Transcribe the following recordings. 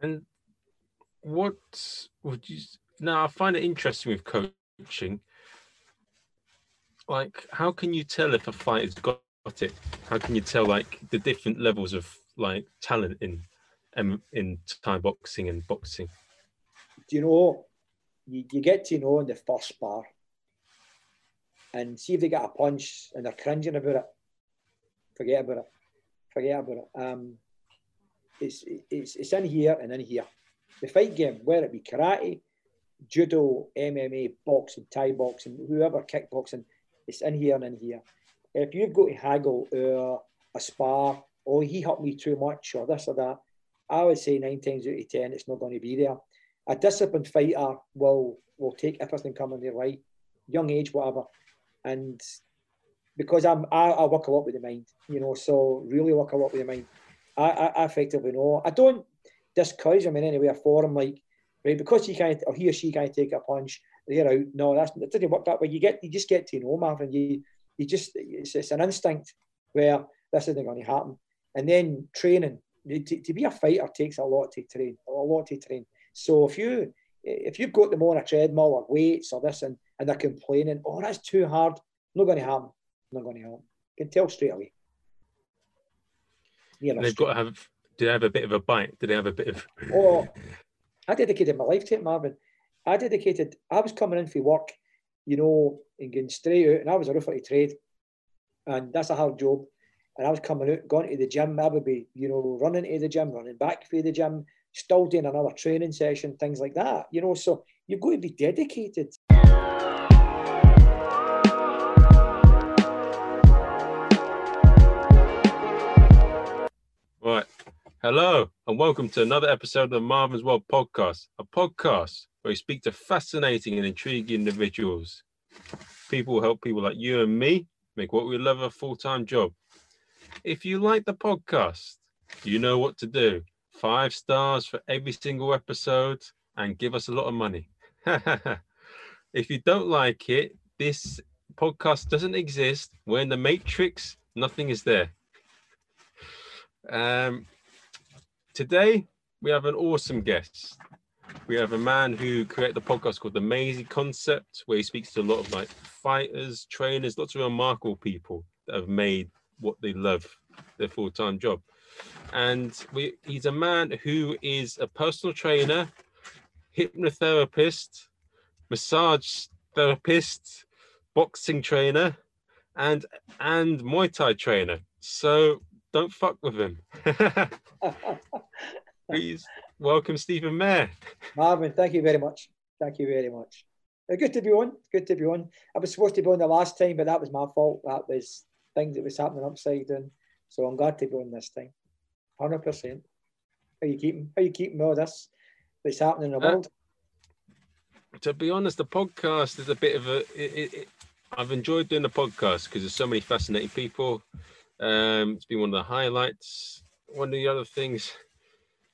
And what would you now? I find it interesting with coaching. Like, how can you tell if a fighter's got it? How can you tell like the different levels of like talent in um, in Thai boxing and boxing? Do you know? You, you get to know in the first spar, and see if they get a punch and they're cringing about it. Forget about it. Forget about it. Um, it's it's it's in here and in here. The fight game, whether it be karate, judo, MMA, boxing, Thai boxing, whoever kickboxing, it's in here and in here. If you've got to haggle or a spar, or he helped me too much, or this or that, I would say nine times out of ten, it's not going to be there. A disciplined fighter will will take everything coming their way, young age, whatever, and because I'm I, I work a lot with the mind, you know, so really work a lot with the mind. I, I, effectively know. I don't discourage him in any way or form, like right because he can't or he or she can't take a punch, they're out. No, that's it doesn't work that way. You get you just get to know Marvin. You you just it's, it's an instinct where this isn't going to happen. And then training to, to be a fighter takes a lot to train, a lot to train. So if you if you've got them on a treadmill or weights or this and, and they're complaining, oh that's too hard, not going to happen, not going to happen. You can tell straight away. Know, they've got to have. Do they have a bit of a bite? Do they have a bit of? oh, I dedicated my life to it, Marvin. I dedicated. I was coming in for work, you know, and getting straight out, and I was a roofer to trade, and that's a hard job. And I was coming out, going to the gym. I would be, you know, running to the gym, running back for the gym, still doing another training session, things like that. You know, so you've got to be dedicated. Hello, and welcome to another episode of the Marvin's World podcast, a podcast where we speak to fascinating and intriguing individuals. People help people like you and me make what we love a full time job. If you like the podcast, you know what to do. Five stars for every single episode and give us a lot of money. if you don't like it, this podcast doesn't exist. We're in the matrix, nothing is there. Um, today we have an awesome guest. We have a man who created a podcast called the Mairsy Concept, where he speaks to a lot of like fighters, trainers, lots of remarkable people that have made what they love their full-time job. And we, he's a man who is a personal trainer, hypnotherapist, massage therapist, boxing trainer, and and Muay Thai trainer. So don't fuck with him. Please welcome Stephen Mair. Marvin, thank you very much. Thank you very much. Uh, good to be on. Good to be on. I was supposed to be on the last time, but that was my fault. That was things that was happening upside down. So I'm glad to be on this time. Hundred percent. How you keeping? How you keeping all this that's happening in the uh, world? To be honest, the podcast is a bit of a. It, it, I've enjoyed doing the podcast because there's so many fascinating people. Um, it's been one of the highlights. One of the other things,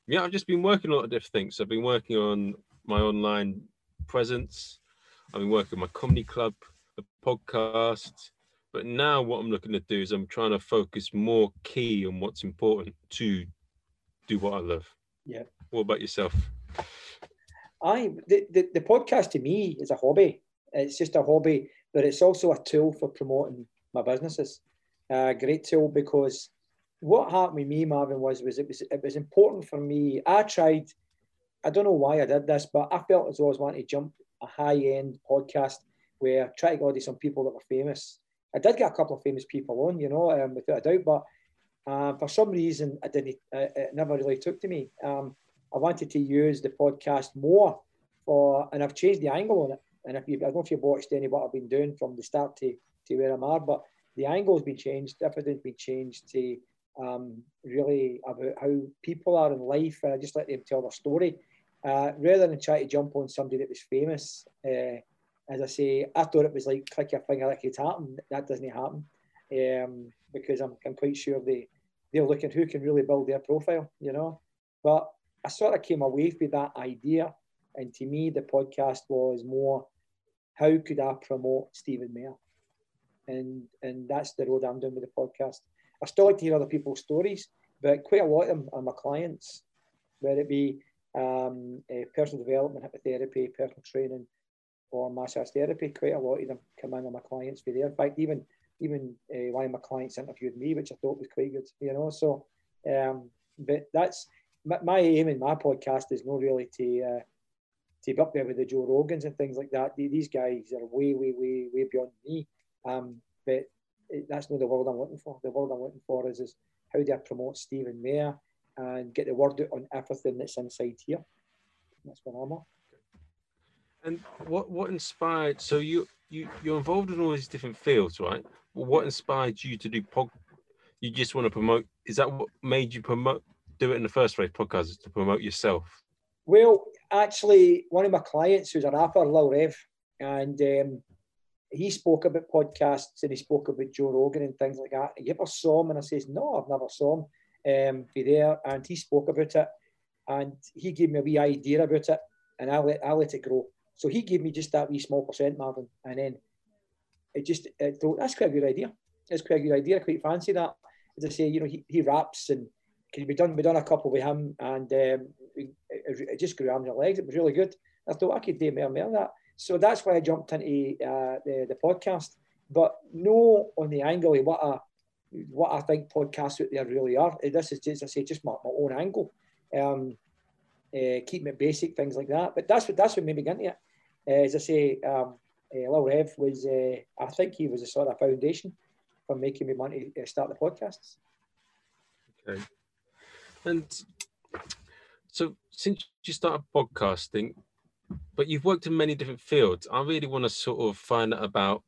yeah, I've just been working on a lot of different things. I've been working on my online presence. I've been working my comedy club, the podcast. But now what I'm looking to do is I'm trying to focus more key on what's important to do what I love. Yeah. What about yourself? I the, the, the podcast to me is a hobby. It's just a hobby, but it's also a tool for promoting my businesses a great tool because what happened with me, Marvin, was was it was it was important for me. I tried. I don't know why I did this, but I felt as though I was wanting to jump a high end podcast where I try to go to some people that were famous. I did get a couple of famous people on, you know, um, without a doubt, but um, for some reason, I didn't. Uh, it never really took to me. Um, I wanted to use the podcast more for, and I've changed the angle on it. And if you, I don't know if you've watched any what I've been doing from the start to, to where I'm at, but the angle's been changed, everything's been changed to um, really about how people are in life. And I just let them tell their story uh, rather than try to jump on somebody that was famous. Uh, as I say, I thought it was like click your finger, that could happen. That doesn't happen um, because I'm, I'm quite sure they, they're looking who can really build their profile, you know. But I sort of came away with that idea. And to me, the podcast was more how could I promote Stephen Mair? And and that's the road I'm doing with the podcast. I still like to hear other people's stories, but quite a lot of them are my clients, whether it be um, uh, personal development, hypnotherapy, personal training, or massage therapy. Quite a lot of them come in on my clients for there. In fact, even even uh, one of my clients interviewed me, which I thought was quite good. You know, so um, but that's my, my, aim in my podcast is not really to uh, to be up there with the Joe Rogans and things like that. These guys are way, way, way, way beyond me. Um, but it, that's not the world I'm looking for. The world I'm looking for is, is how do I promote Stephen Mair and get the word out on everything that's inside here. That's what I'm at. And what what inspired? So you you you're involved in all these different fields, right? What inspired you to do pod? You just want to promote. Is that what made you promote? Do it in the first place, podcast is to promote yourself. Well, actually, one of my clients who's a rapper, Lil Rev, and um, he spoke about podcasts and he spoke about Joe Rogan and things like that. You ever saw him? And I says, No, I've never saw him. Um, be there, and he spoke about it, and he gave me a wee idea about it, and I let I let it grow. So he gave me just that wee small percent, Marvin, and then it just it thought that's quite a good idea. It's quite a good idea. I quite fancy that. As I say, you know, he, he raps and can be done. We done a couple with him, and um, it, it, just grew arms and legs. It was really good. I thought I could do more and more of that. So that's why I jumped into uh, the the podcast. But no, on the angle of what I what I think podcasts out there really are. This is just I say just my, my own angle. Um, uh, keeping it basic, things like that. But that's what that's what made me get into it. Uh, as I say, um, uh, Lil Rev was, I think he was a sort of foundation for making me want to start the podcasts. Okay. And so since you started podcasting, but you've worked in many different fields, I really want to sort of find out about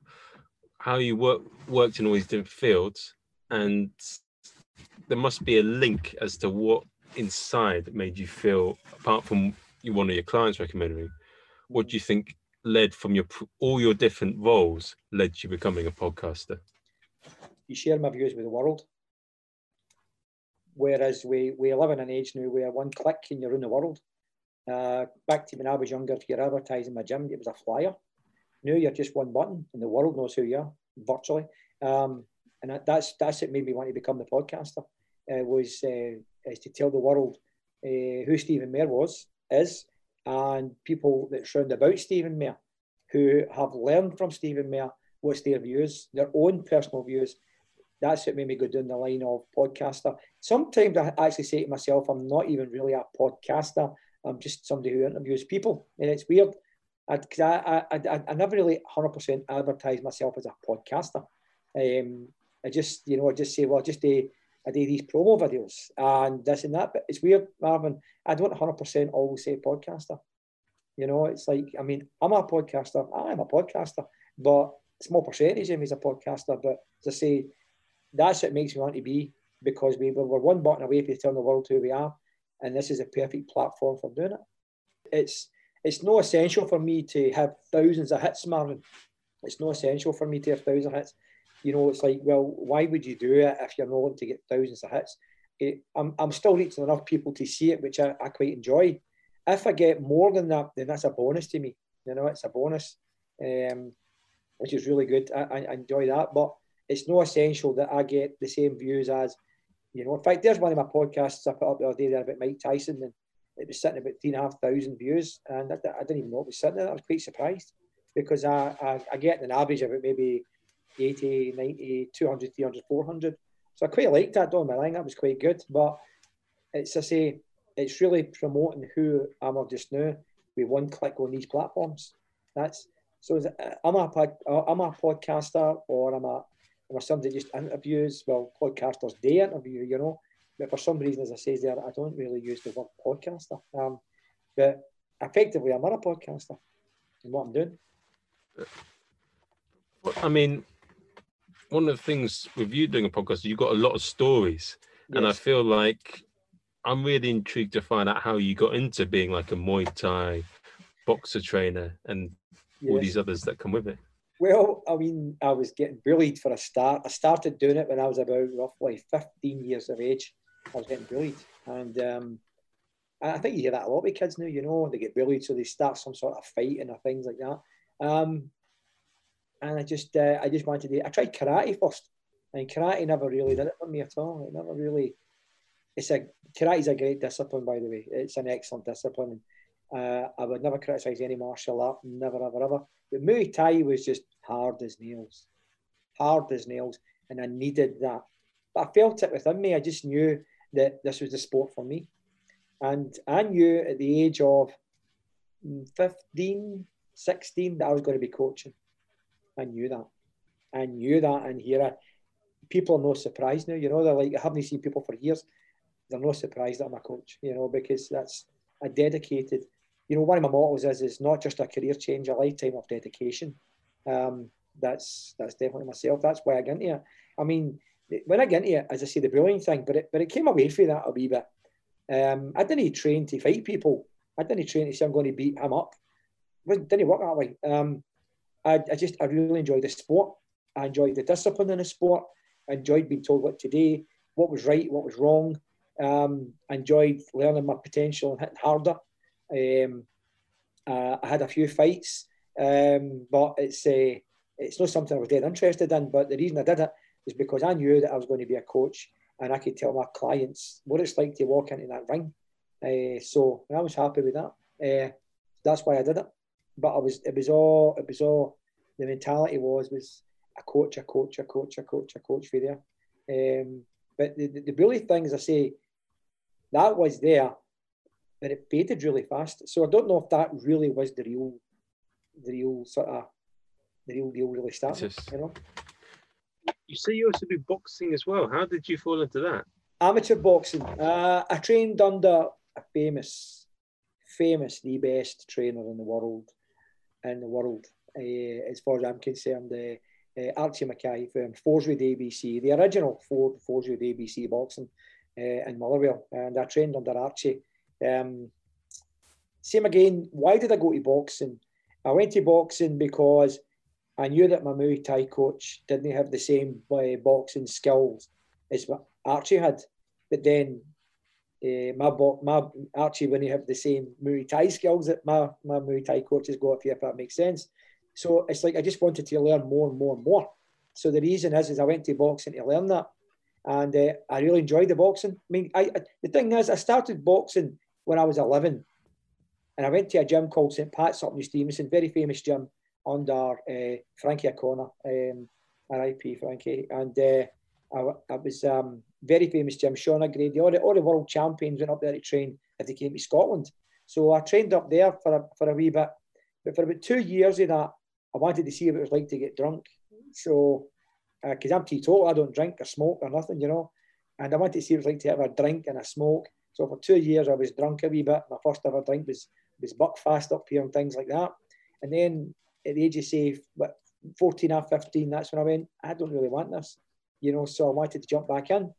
how you work worked in all these different fields and there must be a link as to what inside made you feel apart from you one of your clients recommended me what do you think led from your all your different roles led to you becoming a podcaster? You share my views with the world. Whereas we, we live in an age now where one click and you're in the world. Uh, back to when I was younger, if you're advertising my gym, it was a flyer. Now you're just one button and the world knows who you are virtually. Um, and that's that's it made me want to become the podcaster. Uh, was uh, is to tell the world uh, who Stephen Mair was, is, and people that surround about Stephen Mair who have learned from Stephen Mair what's their views, their own personal views. That's what made me go down the line of podcaster. Sometimes I actually say to myself, I'm not even really a podcaster. I'm just somebody who interviews people. And it's weird. I, I, I, I never really 100% advertise myself as a podcaster. Um, I just, you know, I just say, well, I just do, I do these promo videos and this and that. But it's weird, Marvin. I don't 100% always say podcaster. You know, it's like, I mean, I'm a podcaster. I'm a podcaster, but small percentage of me is a podcaster. But to say, that's what makes me want to be because we, we're one button away from telling the world who we are. And this is a perfect platform for doing it. It's it's no essential for me to have thousands of hits, Marvin. It's no essential for me to have thousands of hits you know, it's like, well, why would you do it if you're not going to get thousands of hits? It, I'm, I'm still reaching enough people to see it, which I, I quite enjoy. If I get more than that, then that's a bonus to me. You know, it's a bonus, um, which is really good. I, I enjoy that, but it's no essential that I get the same views as, you know. In fact, there's one of my podcasts I put up the other day there about Mike Tyson, and it was sitting about three and a half thousand views, and I, I didn't even know it was sitting there. I was quite surprised because I, I, I get an average of it maybe 80, 90, 200, 300, 400. So I quite liked that down my line. That was quite good. But it's, I say, it's really promoting who I'm of just now with one click on these platforms. That's so. I'm uh, a pod, uh, I'm a podcaster, or I'm a I'm a somebody just interviews. Well, podcasters they interview, you know. But for some reason, as I say there, I don't really use the word podcaster. Um, but effectively, I'm not a podcaster in what I'm doing. I mean, one of the things with you doing a podcast, you've got a lot of stories, yes. and I feel like I'm really intrigued to find out how you got into being like a Muay Thai boxer trainer and yes. all these others that come with it. Well, I mean, I was getting bullied for a start. I started doing it when I was about roughly 15 years of age. I was getting bullied, and um, I think you hear that a lot with kids now. You know, they get bullied, so they start some sort of fighting or things like that. Um, and I just uh, I just wanted to. I tried karate first, and karate never really did it for me at all. It never really. it's a karate is a great discipline, by the way. It's an excellent discipline. Uh, I would never criticise any martial art, never, ever, ever. But Muay Thai was just hard as nails, hard as nails, and I needed that. But I felt it within me. I just knew that this was the sport for me. And I knew at the age of 15, 16 that I was going to be coaching. I knew that. I knew that. And here, I, people are no surprised now. You know, they're like, I haven't seen people for years. They're no surprised that I'm a coach, you know, because that's a dedicated, you know, one of my mottos is, is not just a career change, a lifetime of dedication. Um, that's that's definitely myself. That's why I get into it. I mean, when I get into it, as I say, the bullying thing, but it, but it came away from that a wee bit. Um, I didn't train to fight people. I didn't train to say I'm going to beat him up. It didn't work that way. Um, I, I just I really enjoyed the sport. I enjoyed the discipline in the sport. I enjoyed being told what to do, what was right, what was wrong. Um, I enjoyed learning my potential and hitting harder. Um, uh, I had a few fights, um, but it's uh, it's not something I was dead interested in. But the reason I did it is because I knew that I was going to be a coach, and I could tell my clients what it's like to walk into that ring. Uh, so I was happy with that. Uh, that's why I did it. But I was it was all it was all the mentality was was a coach, a coach, a coach, a coach, a coach for there. Um, but the, the, the bully thing, as I say, that was there, but it faded really fast. So I don't know if that really was the real, the real sort of, the real deal really started. Just, you know. You say you also do boxing as well. How did you fall into that? Amateur boxing. Uh, I trained under a famous, famous, the best trainer in the world, in the world, uh, as far as I'm concerned. Uh, uh, Archie Mackay from Forgewood ABC, the original Ford Forgewood ABC boxing uh, in Motherwell, and I trained under Archie. Um, same again, why did I go to boxing? I went to boxing because I knew that my Muay Thai coach didn't have the same uh, boxing skills as what Archie had. But then uh, my my Archie wouldn't have the same Muay Thai skills that my, my Muay Thai coach has got, if that makes sense. So it's like I just wanted to learn more and more and more. So the reason is, is I went to boxing to learn that, and uh, I really enjoyed the boxing. I mean, I, I, the thing is, I started boxing when I was 11, and I went to a gym called St Pat's up in Stevenson, very famous gym under uh, Frankie O'Connor, um, R.I.P. Frankie, and uh, I, I, was um, very famous gym. Sean O'Grady, all the, all the world champions went up there to train if they came to Scotland. So I trained up there for a, for a wee bit, but for about two years of that, I wanted to see what it was like to get drunk. So, because uh, I'm teetotal, I don't drink or smoke or nothing, you know. And I wanted to see what it was like to have a drink and a smoke. So for two years, I was drunk a wee bit. My first ever drink was was Buckfast up here and things like that. And then at the age of say, what, 14 or 15, that's when I went, I don't really want this, you know. So I wanted to jump back in.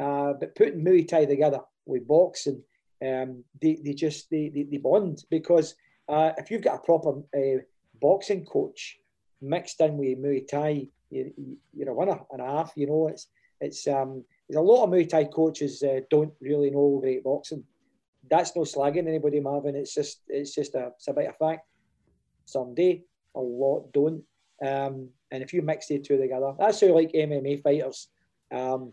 Uh, but putting Muay Thai together with boxing, um, they, they just they, they, they bond because uh, if you've got a proper uh, boxing coach mixed in with Muay Thai, you're, you're a winner and a half. You know, it's it's um, a lot of Muay Thai coaches uh, don't really know great boxing. That's no slagging anybody, Marvin. It's just it's just a it's a bit of fact. Someday a lot don't. Um, and if you mix the two together, that's how like MMA fighters um,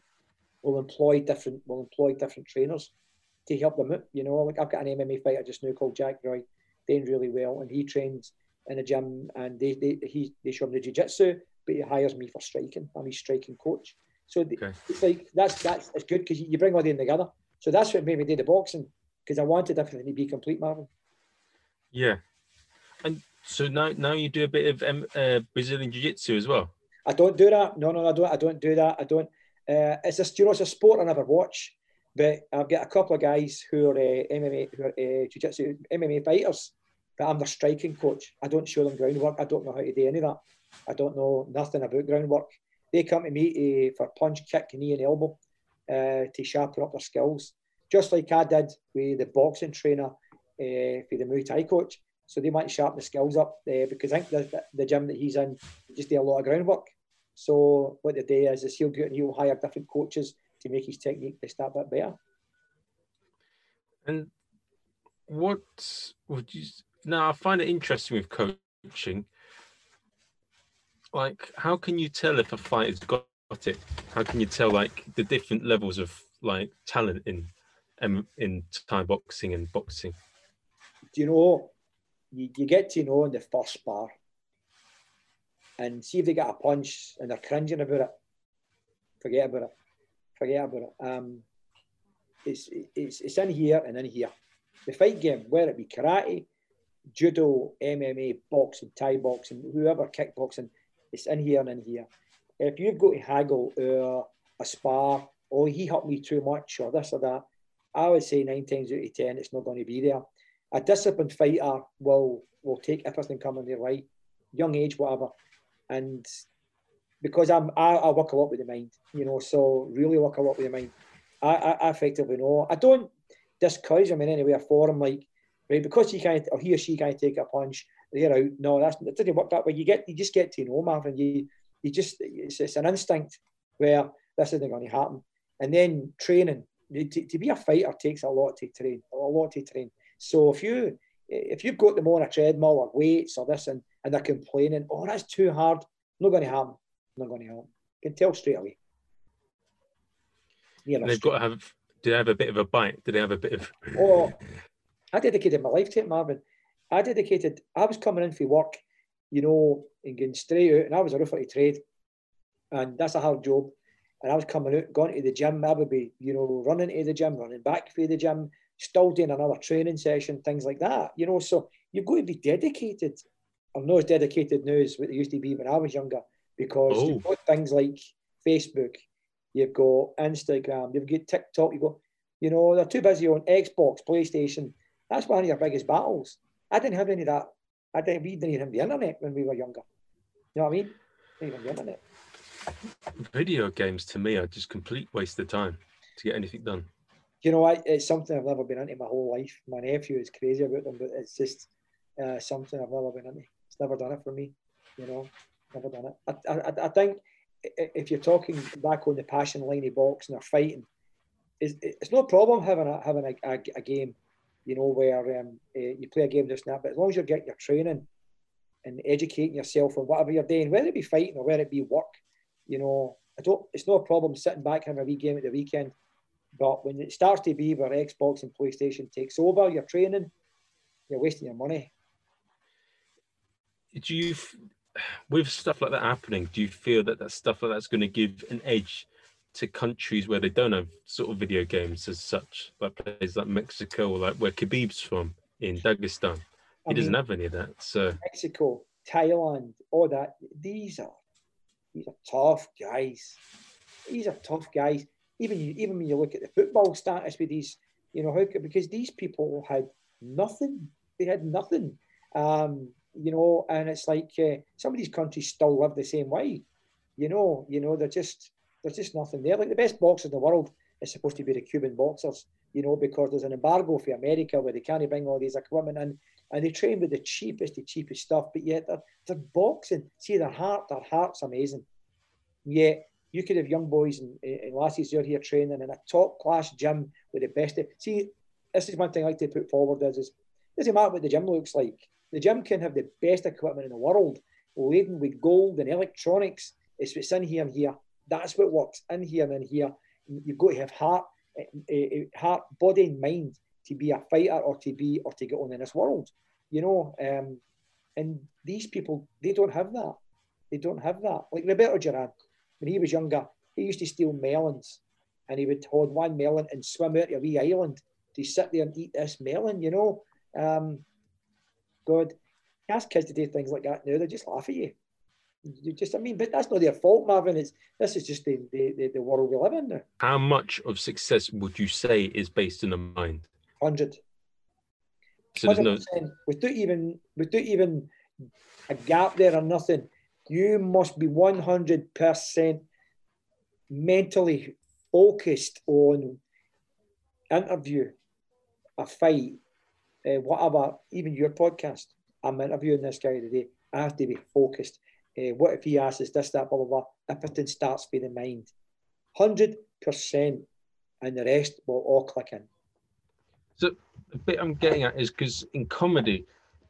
will employ different will employ different trainers to help them out. You know, like I've got an MMA fighter just now called Jack Roy, doing really well, and he trains in a gym and they they he they show him the jiu-jitsu, but he hires me for striking. I'm his striking coach. So okay. it's like that's that's it's good because you bring all them together. So that's what made me do the boxing because I wanted everything to be complete, Marvin. Yeah, and so now now you do a bit of um, uh, Brazilian jiu-jitsu as well. I don't do that. No, no, I don't. I don't do that. I don't. Uh, it's a you know it's a sport I never watch, but I've got a couple of guys who are uh, MMA who are uh, jiu-jitsu MMA fighters but I'm their striking coach. I don't show them groundwork. I don't know how to do any of that. I don't know nothing about groundwork. They come to me to, for punch, kick, knee, and elbow uh, to sharpen up their skills, just like I did with the boxing trainer uh, for the Muay Thai coach. So they might sharpen the skills up uh, because I think the, the gym that he's in just do a lot of groundwork. So what they do is, is he'll go and he'll hire different coaches to make his technique just that bit better. And what would you now I find it interesting with coaching. Like, how can you tell if a fighter's got it? How can you tell like the different levels of like talent in um, in Thai boxing and boxing? Do you know? You, you get to know in the first spar, and see if they get a punch and they're cringing about it. Forget about it. Forget about it. Um, it's it's it's in here and in here. The fight game, whether it be karate, judo, MMA, boxing, Thai boxing, whoever kickboxing, it's in here and in here. If you've got to haggle or a spar, or oh, he hurt me too much, or this or that, I would say nine times out of ten, it's not going to be there. A disciplined fighter will will take everything coming their way, young age, whatever, and because I'm I, I work a lot with the mind, you know, so really work a lot with the mind. I, I, I effectively know. I don't discourage him in any way or form, like right because he can't or he or she can't take a punch, they're out. No, that's it didn't work that way. You get you just get to know Marvin. You you just it's, it's an instinct where this isn't going to happen, and then training. To, to be a fighter takes a lot to train, a lot to train. So if you if you've got them on a treadmill or weights or this and, and they're complaining, oh, that's too hard, not going to happen. Not going to happen. You can tell straight away. Yeah, they've got to have. Do they have a bit of a bite? Do they have a bit of? oh, I dedicated my life to it, Marvin. I dedicated. I was coming in for work, you know, and getting straight out, and I was a roofer to trade, and that's a hard job. And I was coming out, going to the gym. I would be, you know, running to the gym, running back for the gym, still doing another training session, things like that. You know, so you've got to be dedicated. I'm not as dedicated now as what they used to be when I was younger because oh. you've got things like Facebook, you've got Instagram, you've got TikTok, you've got, you know, they're too busy on Xbox, PlayStation. That's one of your biggest battles. I didn't have any of that. I didn't, we didn't even have the internet when we were younger. You know what I mean? Even the internet. Video games to me are just complete waste of time to get anything done. You know, I, it's something I've never been into my whole life. My nephew is crazy about them, but it's just uh, something I've never been into. It's never done it for me. You know, never done it. I, I, I think if you're talking back on the passion line of box and they're fighting, it's, it's no problem having a having a, a, a game, you know, where um, uh, you play a game just now. But as long as you're getting your training and educating yourself on whatever you're doing, whether it be fighting or whether it be work, you know, I don't. It's no problem sitting back having a wee game at the weekend. But when it starts to be where Xbox and PlayStation takes over your training, you're wasting your money. Do you with stuff like that happening, do you feel that that stuff like that's going to give an edge to countries where they don't have sort of video games as such, like places like Mexico or like where Khabib's from in Dagestan? He I doesn't mean, have any of that. So Mexico, Thailand, all that. These are these are tough guys. These are tough guys. Even you, even when you look at the football status with these, you know how because these people had nothing. They had nothing. Um, you know, and it's like uh, some of these countries still live the same way, you know, you know, they're just there's just nothing there. Like the best boxers in the world is supposed to be the Cuban boxers, you know, because there's an embargo for America where they can't bring all these equipment in, and they train with the cheapest, the cheapest stuff, but yet they're, they're boxing. See their heart, their heart's amazing. Yet you could have young boys and, and lassies out here training in a top class gym with the best. See, this is one thing I like to put forward is, is doesn't matter what the gym looks like. The gym can have the best equipment in the world, laden with gold and electronics. It's what's in here and here. That's what works in here and in here. You've got to have heart, uh, heart, body, and mind to be a fighter or to be or to get on in this world. You know, um, and these people they don't have that. They don't have that. Like Roberto Duran, when he was younger, he used to steal melons, and he would hold one melon and swim out to a wee island to sit there and eat this melon. You know, um, God, ask kids to do things like that now, they just laugh at you. You just, I mean, but that's not their fault, Marvin. It's this is just the, the, the world we live in now. How much of success would you say is based in the mind? Hundred. So there's no without even without even a gap there or nothing. You must be one hundred percent mentally focused on interview, a fight, uh, whatever, even your podcast, I'm interviewing this guy today. I have to be focused. Uh, what if he asks this, that, blah, blah, blah? Everything starts with the mind. 100%, and the rest will all click in. So, the bit I'm getting at is because in comedy,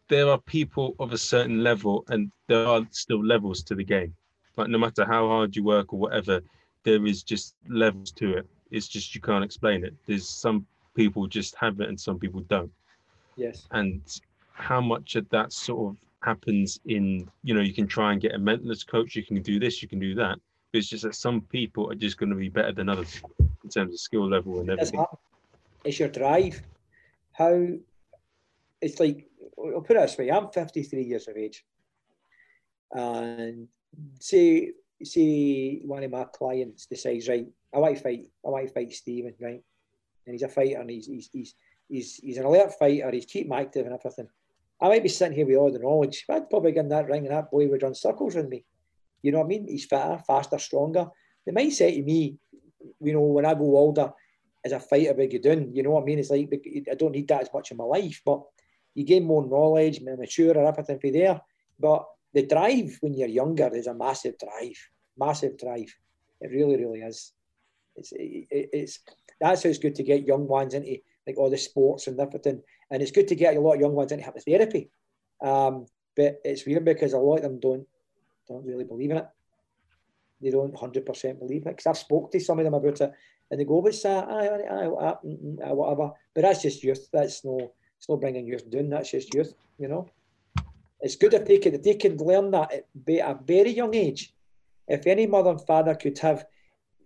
there are people of a certain level, and there are still levels to the game. Like, no matter how hard you work or whatever, there is just levels to it. It's just you can't explain it. There's some people just have it and some people don't. Yes. And how much of that sort of happens in, you know, you can try and get a mentalist coach, you can do this, you can do that. But it's just that some people are just going to be better than others in terms of skill level and everything. It's your drive. How it's like, I'll put it this way I'm 53 years of age. And say, say one of my clients decides, right, I want to fight, I want to fight Stephen, right? And he's a fighter and he's, he's, he's, he's, he's an alert fighter, he's keep active and everything. I might be sitting here with all the knowledge, but I'd probably get in that ring and that boy would run circles with me. You know what I mean? He's fitter, faster, stronger. They might say to me, you know, when I go older, as a fighter, big you doing? You know what I mean? It's like I don't need that as much in my life, but you gain more knowledge, more mature, and everything for there. But the drive when you're younger is a massive drive, massive drive. It really, really is. It's, it, it's that's how it's good to get young ones into like all the sports and everything, and it's good to get a lot of young ones into hypnotherapy. Um, but it's weird because a lot of them don't don't really believe in it. They don't hundred percent believe it. Because I've spoke to some of them about it, and they go, "What's that? Aye, aye, aye, aye, whatever." But that's just youth. That's no, it's not bringing youth down. That's just youth. You know, it's good if they can if they can learn that at a very young age. If any mother and father could have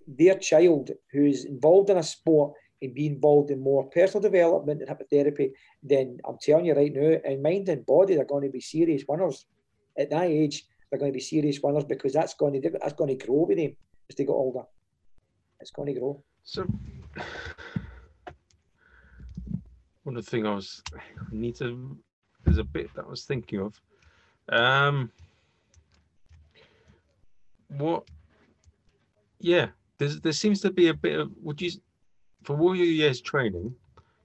their child who's involved in a sport and be involved in more personal development and hypnotherapy, then I'm telling you right now, in mind and body, they're going to be serious winners. At that age, they're going to be serious winners because that's going to that's going to grow with them as they get older. It's going to grow. So, one of the things I was need to there's a bit that I was thinking of. Um, what? Yeah, there seems to be a bit of would you for all your years training,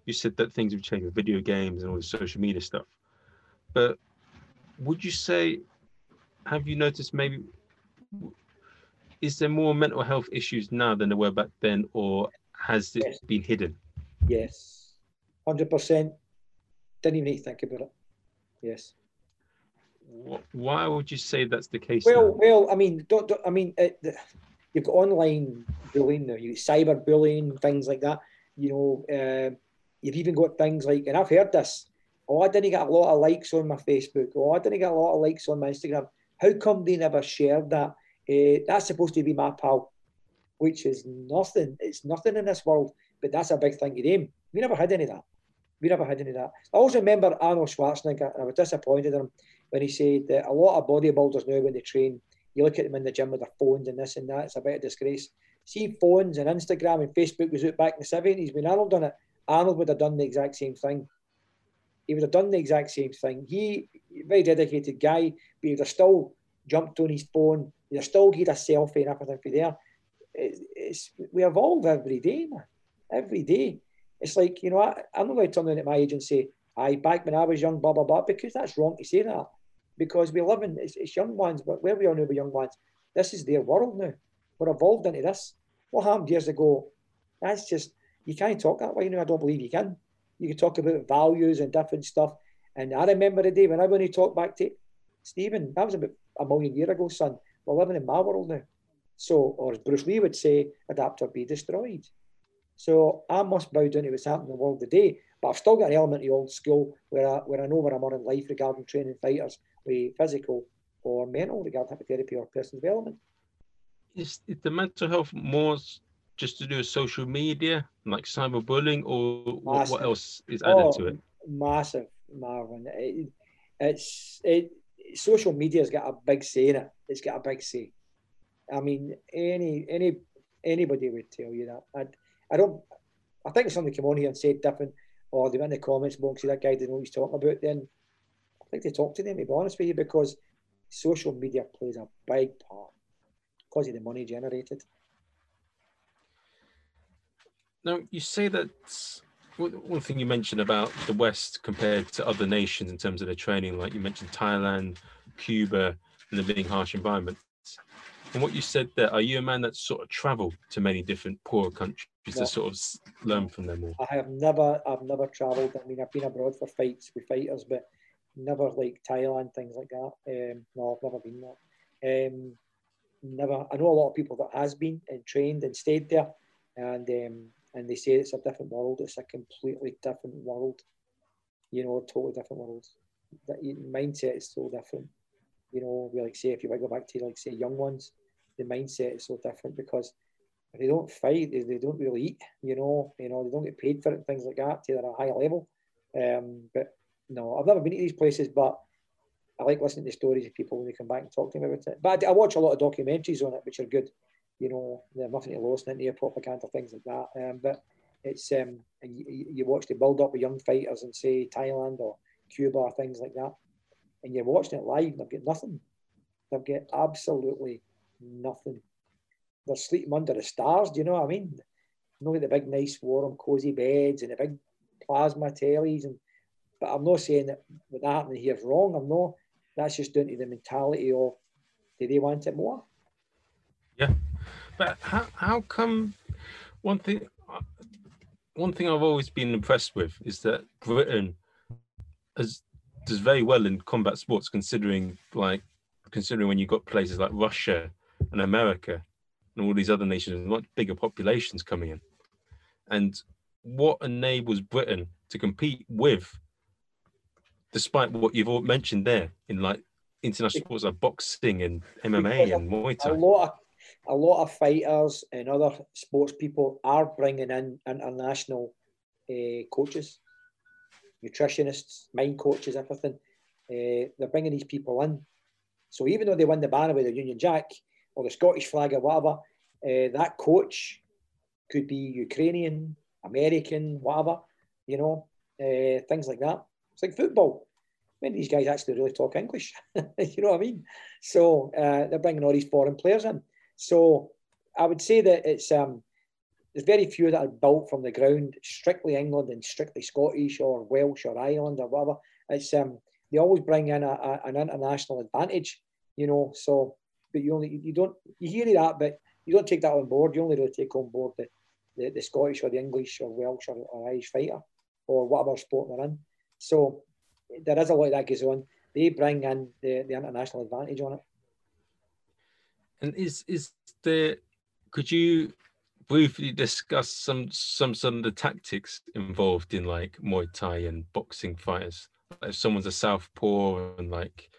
you said that things have changed with video games and all the social media stuff. But would you say, have you noticed maybe, is there more mental health issues now than there were back then, or has it yes. been hidden? Yes, 100%. Didn't even need to think about it. Yes. Why would you say that's the case? Well, now? well, I mean, don't, don't I mean, uh, it, you've got online bullying now, you cyber bullying, things like that. You know, uh, you've even got things like, and I've heard this. Oh, I didn't get a lot of likes on my Facebook. Oh, I didn't get a lot of likes on my Instagram. How come they never shared that? Uh, that's supposed to be my pal, which is nothing. It's nothing in this world, but that's a big thing to them. We never had any of that. We never had any of that. I also remember Arnold Schwarzenegger, and I was disappointed in him when he said that a lot of bodybuilders now, when they train, you look at them in the gym with their phones and this and that. It's a bit of disgrace. See, phones and Instagram and Facebook was out back in the seventies when Arnold done it. Arnold would have done the exact same thing. He would have done the exact same thing. He, very dedicated guy, but he'd have still jumped on his phone. He'd have still get a selfie and everything for there. It's, it's, we evolve every day, man. Every day. It's like, you know, I, I'm not going to turn in at my age and say, I back when I was young, blah, blah, blah, because that's wrong to say that because we live in it's, it's young ones, but where we are now with young ones, this is their world now. We're evolved into this. What happened years ago? That's just you can't talk that way now. I don't believe you can. You can talk about values and different stuff. And I remember the day when I when he talked back to Stephen, that was about a million year ago, son. We're living in my world now. So, or as Bruce Lee would say, adapt or be destroyed. So I must bow down to what's happening in the world today. But I've still got an element of the old school where I, where I know where I'm on in life regarding training fighters with physical or mental regarding hypnotherapy or personal development. Is, is the mental health more just to do with social media, like cyberbullying, or what, what else is added oh, to it? Massive, Marvin. It, it's it. Social media's got a big say in it. It's got a big say. I mean, any any anybody would tell you that. I, I don't. I think somebody came on here and said different, or they went in the comments box, that guy didn't know what he's talking about. Then I think to talk to them, to be honest with you, because social media plays a big part because of the money generated. Now, you say that one thing you mentioned about the West compared to other nations in terms of their training, like you mentioned Thailand, Cuba, and the being harsh environments. And what you said there, are you a man that sort of travelled to many different poor countries no. to sort of learn from them all? I have never, I've never travelled. I mean, I've been abroad for fights with fighters, but never like Thailand, things like that. Um, no, I've never been there. Um, never. I know a lot of people that has been and trained and stayed there. and um, and they say it's a different world. It's a completely different world. You know, a totally different world. That mindset is so different. You know, we like say if you go back to like say young ones, the mindset is so different because they don't fight, they, they don't really eat. You know, you know they don't get paid for it, things like that to a high level. Um, but no, I've never been to these places, but I like listening to stories of people when they come back and talk to me about it. But I, I watch a lot of documentaries on it, which are good. You know, they're nothing to lose into propaganda, things like that. Um, but it's um, you, you watch the build up of young fighters in say Thailand or Cuba or things like that, and you're watching it live, and they've got nothing. They've got absolutely nothing. They're sleeping under the stars. Do you know what I mean? Not the big, nice, warm, cozy beds and the big plasma tellies. And but I'm not saying that what happening here is wrong. I'm not. That's just down to the mentality of do they want it more? Yeah, but how how come one thing one thing I've always been impressed with is that Britain has does very well in combat sports, considering like considering when you've got places like Russia and America and all these other nations with much bigger populations coming in. And what enables Britain to compete with, despite what you've all mentioned there in like international sports like boxing and MMA and Muay Thai. A lot of a lot of fighters and other sports people are bringing in international uh, coaches, nutritionists, mind coaches, everything. Uh, they're bringing these people in. So even though they win the banner with the Union Jack or the Scottish flag or whatever, uh, that coach could be Ukrainian, American, whatever, you know, things like that. It's like football. Of these guys actually really talk English. you know what I mean? So they're bringing all these foreign players in. So I would say that it's um, there's very few that are built from the ground, strictly England and strictly Scottish or Welsh or Ireland or whatever. It's um, they always bring in a, a, an international advantage, you know. So, but you only you don't you hear that, but you don't take that on board. You only really take on board the, the, the Scottish or the English or Welsh or, or Irish fighter or whatever sport they're in. So there is a lot that goes on. They bring in the, the international advantage on it. And is is there? Could you briefly discuss some some some of the tactics involved in like Muay Thai and boxing fighters? Like if someone's a southpaw and like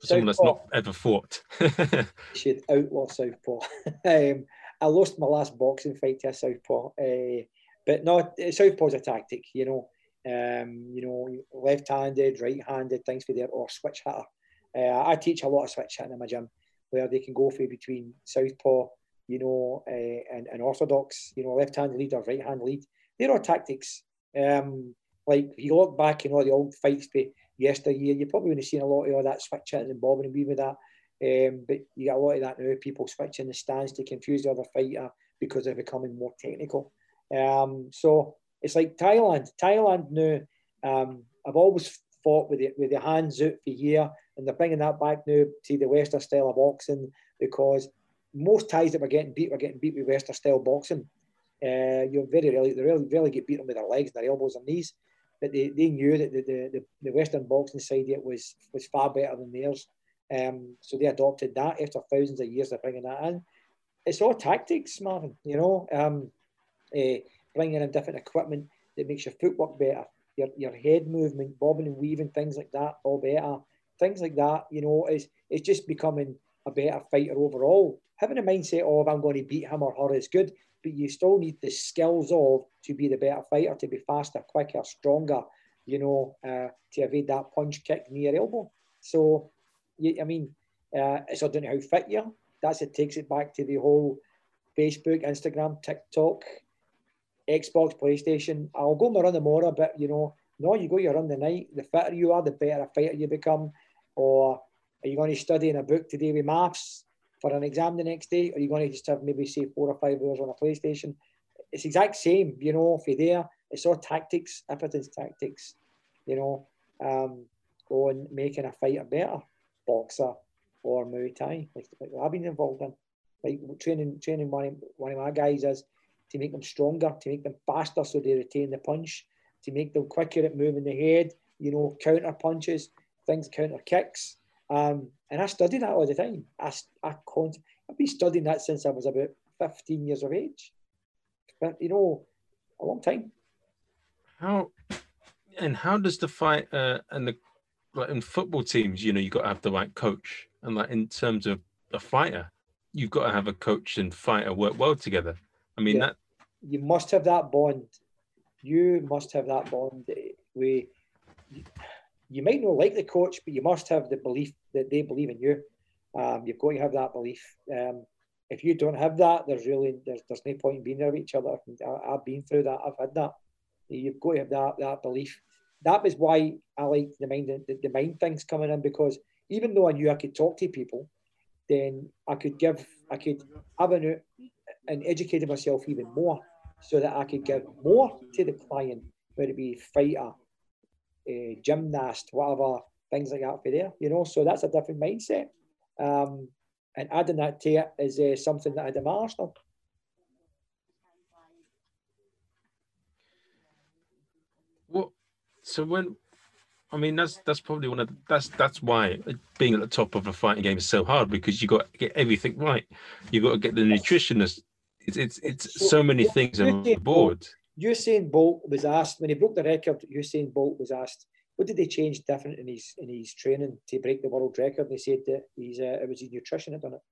someone that's not ever fought. should outlaw southpaw. um, I lost my last boxing fight to a southpaw, uh, but no, southpaw's a tactic. You know, um, you know, left-handed, right-handed, things for there, or switch hitter. Uh, I teach a lot of switch hitting in my gym where they can go for between southpaw, you know, uh, and, and orthodox, you know, left hand lead or right hand lead. There are tactics. Um, like if you look back in all the old fights yesteryear, you probably would have seen a lot of all that switching and bobbing and weaving that. Um, but you get a lot of that now, people switching the stance to confuse the other fighter because they're becoming more technical. Um, so it's like Thailand. Thailand now, um, I've always fought with the, with the hands out for here and they're bringing that back now to the Western style of boxing because most Thais that were getting beat were getting beat with Western style boxing. Uh, you very rarely, they really, really get beaten with their legs, their elbows, and knees. But they, they knew that the, the, the Western boxing side of it was was far better than theirs. Um, so they adopted that after thousands of years of bringing that in. It's all tactics, Marvin. You know, um, uh, bringing in different equipment that makes your footwork better, your your head movement, bobbing and weaving, things like that, all better things like that, you know, is it's just becoming a better fighter overall. Having a mindset of I'm going to beat him or her is good, but you still need the skills of to be the better fighter, to be faster, quicker, stronger, you know, uh, to evade that punch, kick, knee, or elbow. So, you, I mean, uh, it's all down to how fit you are. That's it takes it back to the whole Facebook, Instagram, TikTok, Xbox, PlayStation. I'll go my run tomorrow, but you know, no, you go your run the night. The fitter you are, the better a fighter you become. Or are you going to study in a book today with maths for an exam the next day? Or are you going to just have maybe say four or five hours on a PlayStation? It's exact same, you know, for there. It's all tactics, everything's tactics, you know. Um, on making a fighter better, boxer or Muay Thai, like I've been involved in. Like training, training one of, one of my guys is to make them stronger, to make them faster so they retain the punch, to make them quicker at moving the head, you know, counter punches, things, counter kicks. Um, and I study that all the time. I, I I've been studying that since I was about 15 years of age. but you know, a long time. How and how does the fight uh, and the like in football teams, you know, you've got to have the right coach, and like in terms of a fighter, you've got to have a coach and fighter work well together. I mean Yeah. that You must have that bond. You must have that bond. We, you might not like the coach, but you must have the belief that they believe in you. Um, you've got to have that belief. Um, if you don't have that, there's really there's, there's no point in being there with each other. I, I've been through that. I've had that. You've got to have that that belief. That was why I liked the mind the, the mind things coming in because even though I knew I could talk to people, then I could give I could have an and educated myself even more so that I could give more to the client, whether it be fighter, uh, gymnast, whatever, things like that for there, you know. So that's a different mindset. Um, and adding that to it is uh, something that I my Arsenal. what so when I mean that's that's probably one of the, that's that's why being at the top of a fighting game is so hard because you got to get everything right. You got to get the nutritionist. It's it's it's so many things on board. Usain Bolt was asked when he broke the record. Usain Bolt was asked, "What did they change different in his in his training to break the world record?" And he said that he's uh, it was his nutrition that done it.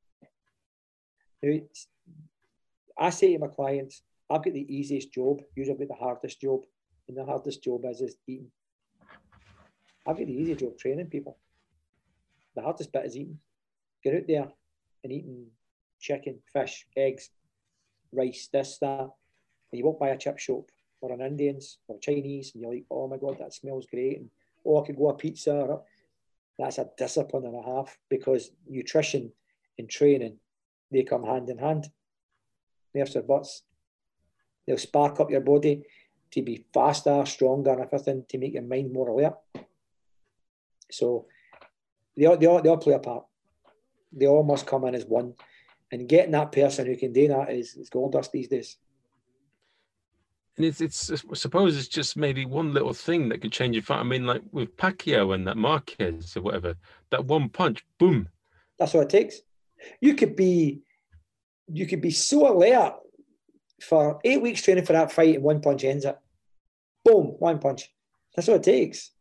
Now, I say to my clients, "I've got the easiest job. You've got the hardest job, and the hardest job is is eating. I've got the easy job training people. The hardest bit is eating. Get out there and eating chicken, fish, eggs, rice, this, that. And you walk by a chip shop or an Indians or Chinese, and you're like, oh my God, that smells great. And oh, I could go a pizza. That's a discipline and a half because nutrition and training, they come hand in hand. Nerves or butts. They'll spark up your body to be faster, stronger, and everything to make your mind more alert. So they all, they all, they all play a part. They all must come in as one. And getting that person who can do that is, is gold dust these days. And it's it's I suppose it's just maybe one little thing that could change your fight. I mean, like with Pacquiao and that Marquez or whatever, that one punch, boom. That's what it takes. You could be, you could be so alert for eight weeks training for that fight, and one punch ends it. Boom, one punch. That's what it takes.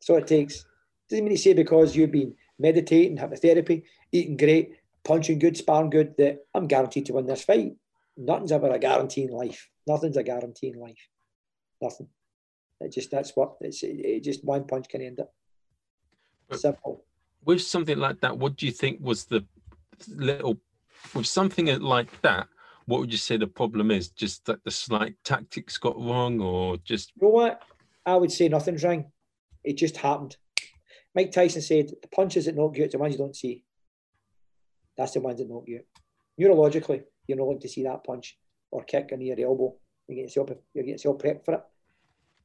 That's all it takes. Doesn't mean to say because you've been meditating, having therapy, eating great, punching good, sparring good, that I'm guaranteed to win this fight. Nothing's ever a guarantee in life. Nothing's a guarantee in life. Nothing. It just that's what it's. It, it just one punch can end it. But- Simple. With something like that, what do you think was the little with something like that? What would you say the problem is? Just that the slight tactics got wrong, or just You know what? I would say nothing's wrong. It just happened. Mike Tyson said the punches that knock you out, the ones you don't see. That's the ones that knock you. Neurologically, you're not going to see that punch or kick in your elbow. You get yourself, yourself prepped for it.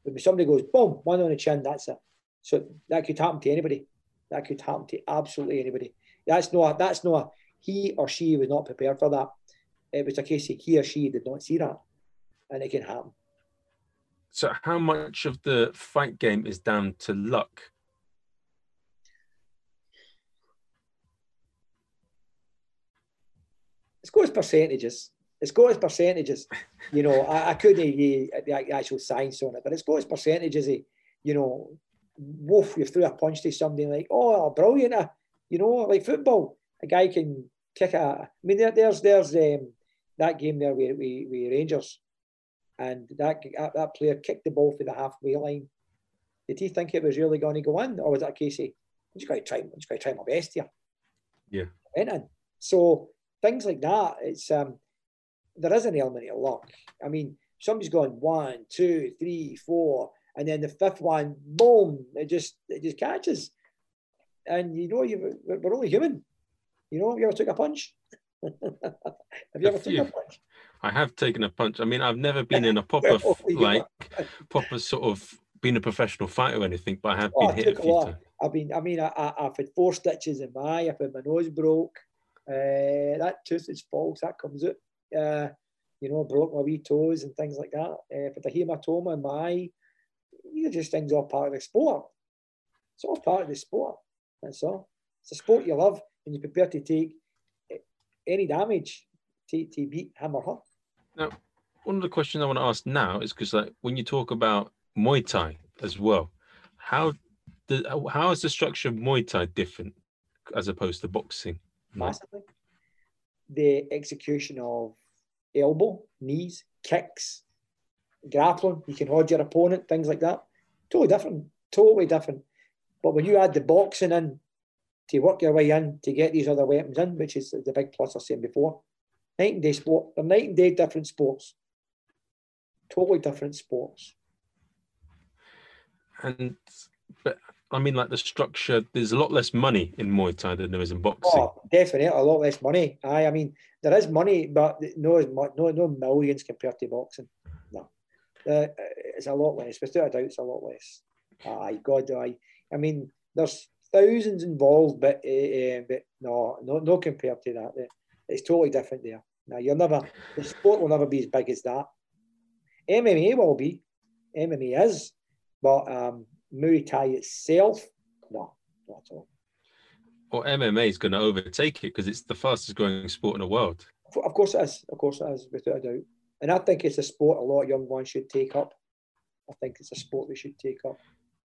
But when somebody goes boom, one on the chin, that's it. So that could happen to anybody. That could happen to absolutely anybody. That's not. That's not. He or she was not prepared for that. It was a case of he or she did not see that, and it can happen. so. How much of the fight game is down to luck? It's got its percentages. It's got its percentages. You know, I, I couldn't give the actual science on it, but it's got its percentages. Of, you know, woof, you threw a punch to somebody like, oh, brilliant. uh, You know, like football, a guy can kick a. I mean, there, there's there's um, that game there with, with, with Rangers, and that, that player kicked the ball for the halfway line. Did he think it was really going to go in, or was that Casey? I'm just going to try, I'm just going to try my best here? Yeah. Went in. So things like that, it's um, there is an element of luck. I mean, somebody's going one, two, three, four, and then the fifth one, boom, it just it just catches. And you know, you we're only human. You know, have you ever took a punch? have you ever taken a punch? I have taken a punch. I mean, I've never been in a proper like proper sort of been a professional fighter or anything, but I have Oh, been it hit a few times. I've been, I mean, I, I, I've had four stitches in my eye. I've had my nose broke. Uh, that tooth is false. That comes out. Uh, you know, broke my wee toes and things like that. Uh, had a hematoma in my eye. These are just things all part of the sport. It's all part of the sport. That's all. It's a sport you love and you're prepared to take any damage to, to beat him or her. one of the questions I want to ask now is because like when you talk about Muay Thai as well, how the how is the structure of Muay Thai different as opposed to boxing? Massively. The execution of elbow, knees, kicks, grappling, you can hold your opponent, things like that. Totally different. Totally different. But when you add the boxing in to work your way in to get these other weapons in, which is the big plus I was saying before, night and day sport. They're night and day different sports. Totally different sports. And but I mean, like the structure. There's a lot less money in Muay Thai than there is in boxing. Oh, definitely, a lot less money. I, I mean, there is money, but no, no, no millions compared to boxing. No, uh, it's a lot less. Without a doubt, it's a lot less. Aye, God, I. I mean, there's thousands involved, but uh, but no, no, no compared to that. It's totally different there. Now you'll never. The sport will never be as big as that. MMA will be. MMA is, but um, Muay Thai itself, no, not at all. Well, MMA is going to overtake it because it's the fastest growing sport in the world. Of course it is. Of course it is, without a doubt. And I think it's a sport a lot of young ones should take up. I think it's a sport they should take up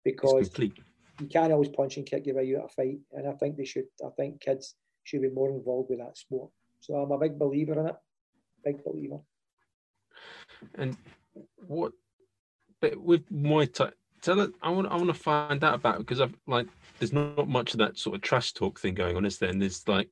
because you can't always punch and kick your way out of a fight. And I think they should. I think kids should be more involved with that sport. So I'm a big believer in it. Big believer. And what? But with Muay Thai, tell it. I want. I want to find out about because I've like. There's not much of that sort of trash talk thing going on, is there? And there's like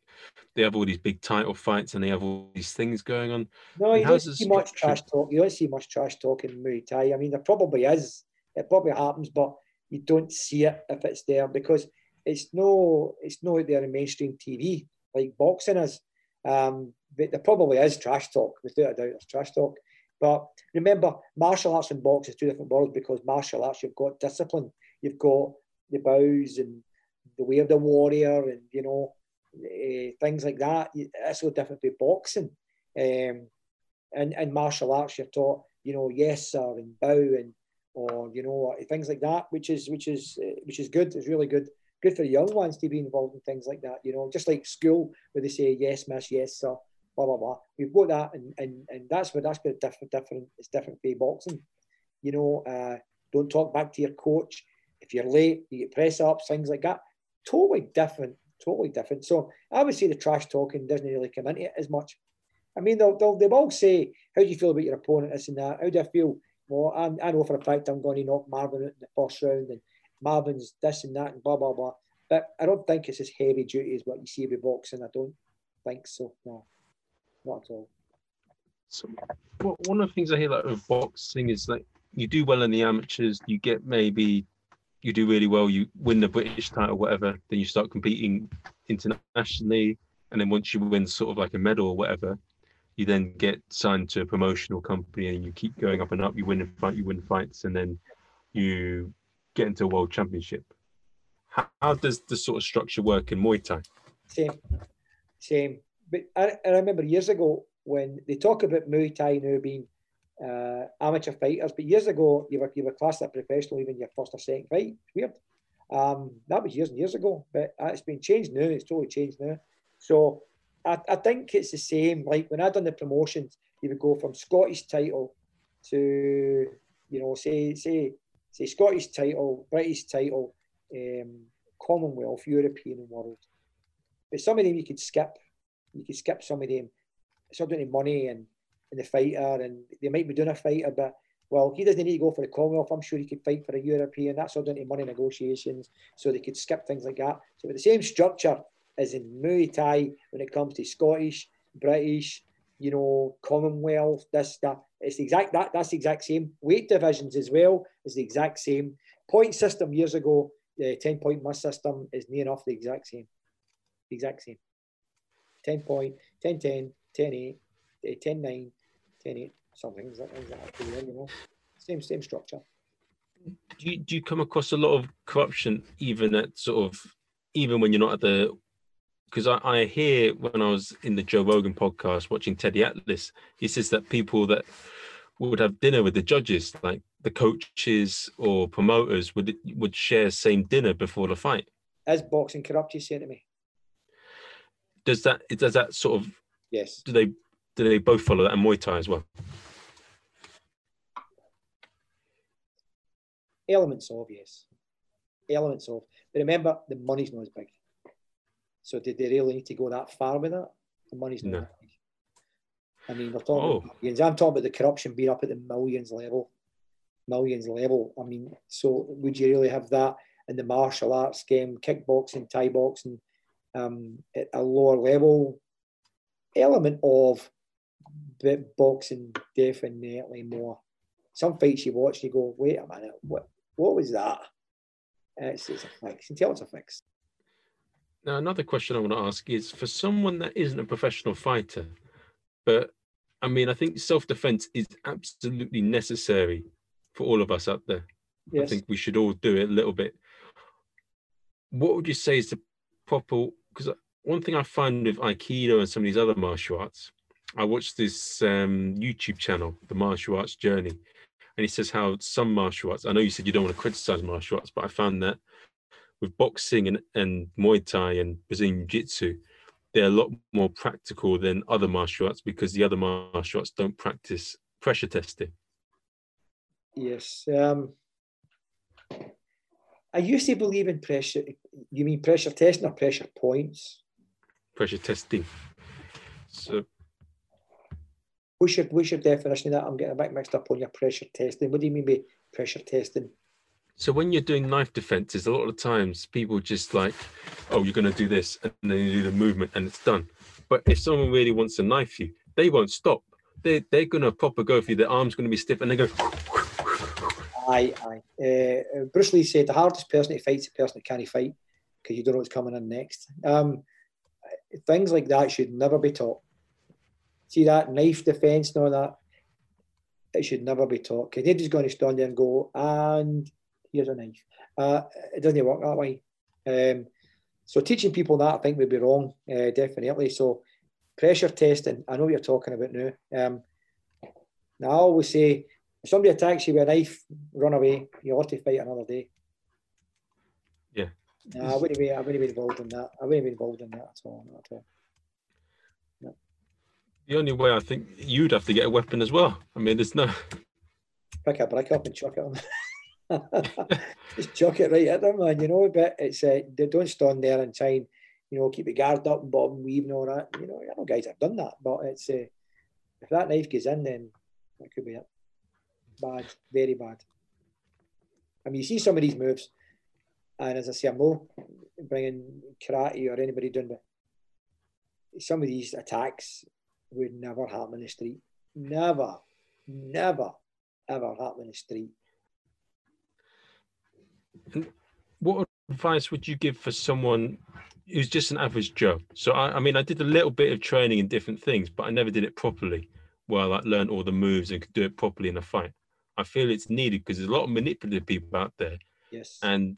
they have all these big title fights and they have all these things going on. No, you don't see much trash talk. You don't see much trash talk in Muay Thai. I mean, there probably is. It probably happens, but you don't see it if it's there because it's no it's no there in mainstream TV like boxing is. Um, but there probably is trash talk without a doubt. There's trash talk, but remember, martial arts and boxing is two different worlds because martial arts, you've got discipline, you've got the bows and the way of the warrior, and you know, uh, things like that. It's so different to boxing. Um, and, and martial arts, you're taught, you know, yes sir, and bow, and or you know, things like that, which is which is uh, which is good. It's really good. Good for young ones to be involved in things like that. You know, just like school where they say yes, miss, yes sir blah blah blah. We've got that, and and, and that's what that's been different. Different. It's different for boxing. You know, uh, don't talk back to your coach. If you're late, you get press ups, things like that. Totally different. Totally different. So I would say the trash talking doesn't really come into it as much. I mean, they'll, they'll, they'll all say, How do you feel about your opponent? This and that. How do I feel? Well, I'm, I know for a fact I'm going to knock Marvin out in the first round, and Marvin's this and that, and blah, blah, blah. But I don't think it's as heavy duty as what you see with boxing. I don't think so. No. All. So, well, one of the things I hear like with boxing is like you do well in the amateurs, you get maybe you do really well, you win the British title, whatever, then you start competing internationally, and then once you win sort of like a medal or whatever, you then get signed to a promotional company and you keep going up and up. You win a fight, you win fights, and then you get into a world championship. How, how does the sort of structure work in Muay Thai? Same, same but I, I, remember years ago when they talk about Muay Thai now being uh, amateur fighters, but years ago you were you were classed as professional even your first or second fight. It's weird. Um, that was years and years ago, but it's been changed now. It's totally changed now. So I, I think it's the same. Like when I done the promotions, you would go from Scottish title to you know say say say Scottish title, British title, um, Commonwealth, European, and world. But some of them you could skip you can skip some of them. It's not doing money and, and the fighter, and they might be doing a fighter, but well, he doesn't need to go for the Commonwealth. I'm sure he could fight for a European. That's all down to money negotiations, so they could skip things like that. So with the same structure as in Muay Thai when it comes to Scottish, British, you know, Commonwealth, this, that. It's the exact that that's the exact same. Weight divisions as well is the exact same. Point system years ago, the 10 point must system is near enough the exact same. The exact same. 10 point, 10 10, 10 8, eh, 10 9, 10 8, something. Is that, is that you know? Same, same structure. Do you, do you come across a lot of corruption even at sort of, even when you're not at the, because I, I hear when I was in the Joe Rogan podcast watching Teddy Atlas, he says that people that would have dinner with the judges, like the coaches or promoters, would would share same dinner before the fight. Is boxing corrupt? You say to me does that does that sort of yes? Do they do they both follow that and Muay Thai as well? Elements of yes, elements of. But remember, the money's not as big. So did they really need to go that far with that? The money's not. No. I mean, we're talking. Oh. Millions. I'm talking about the corruption being up at the millions level, millions level. I mean, so would you really have that in the martial arts game, kickboxing, Thai boxing, um, at a lower level? Element of boxing definitely more. Some fights you watch, you go, wait a minute, what what was that? It's, it's a fix. You tell it's a fix. Now, another question I want to ask is for someone that isn't a professional fighter, but I mean, I think self defense is absolutely necessary for all of us out there. I think we should all do it a little bit. What would you say is the proper? Because one thing I find with Aikido and some of these other martial arts, I watched this um, YouTube channel, The Martial Arts Journey, and he says how some martial arts. I know you said you don't want to criticize martial arts, but I found that with boxing and, and Muay Thai and Brazilian Jiu Jitsu, they're a lot more practical than other martial arts because the other martial arts don't practice pressure testing. Yes. Um, I used to believe in pressure. You mean pressure testing or pressure points? Pressure testing. So What's your, what's your definition of that? I'm getting a bit mixed up on your pressure testing. What do you mean by pressure testing? So when you're doing knife defenses, a lot of times people just like, oh, you're going to do this, and then you do the movement, and it's done. But if someone really wants to knife you, they won't stop. They they're going to proper go for you. Their arm's going to be stiff, and they go. Aye, aye. Uh, Bruce Lee said the hardest person to fight is the person that can't fight because you don't know what's coming in next. Um, things like that should never be taught. See that knife defence and all that, it should never be taught. Because just going to stand there and go, and here's a knife. Uh, it doesn't work that way. Um, so teaching people that I think would be wrong, uh, definitely. So pressure testing, I know what you're talking about now. Um, now I always say, if somebody attacks you with a knife, run away. You'll have to fight another day. Yeah. No, I wouldn't be. I wouldn't be involved in that. I wouldn't be involved in that at all. Not at all. The only way I think you'd have to get a weapon as well. I mean, there's no. Pick a brick up and chuck it on. Just chuck it right at them, man. You know, but it's uh, they don't stand there and try and you know keep the guard up and bob and weave and all that. You know, I know guys have done that, but it's uh, if that knife goes in, then that could be it. Bad, very bad. I mean, you see some of these moves, and as I say, I'm not bringing karate or anybody doing, but some of these attacks would never happen in the street. Never, never, ever happen in the street. What advice would you give for someone who's just an average Joe? So I, I mean, I did a little bit of training in different things, but I never did it properly. Well, I learned all the moves and could do it properly in a fight. I feel it's needed because there's a lot of manipulative people out there, Yes. and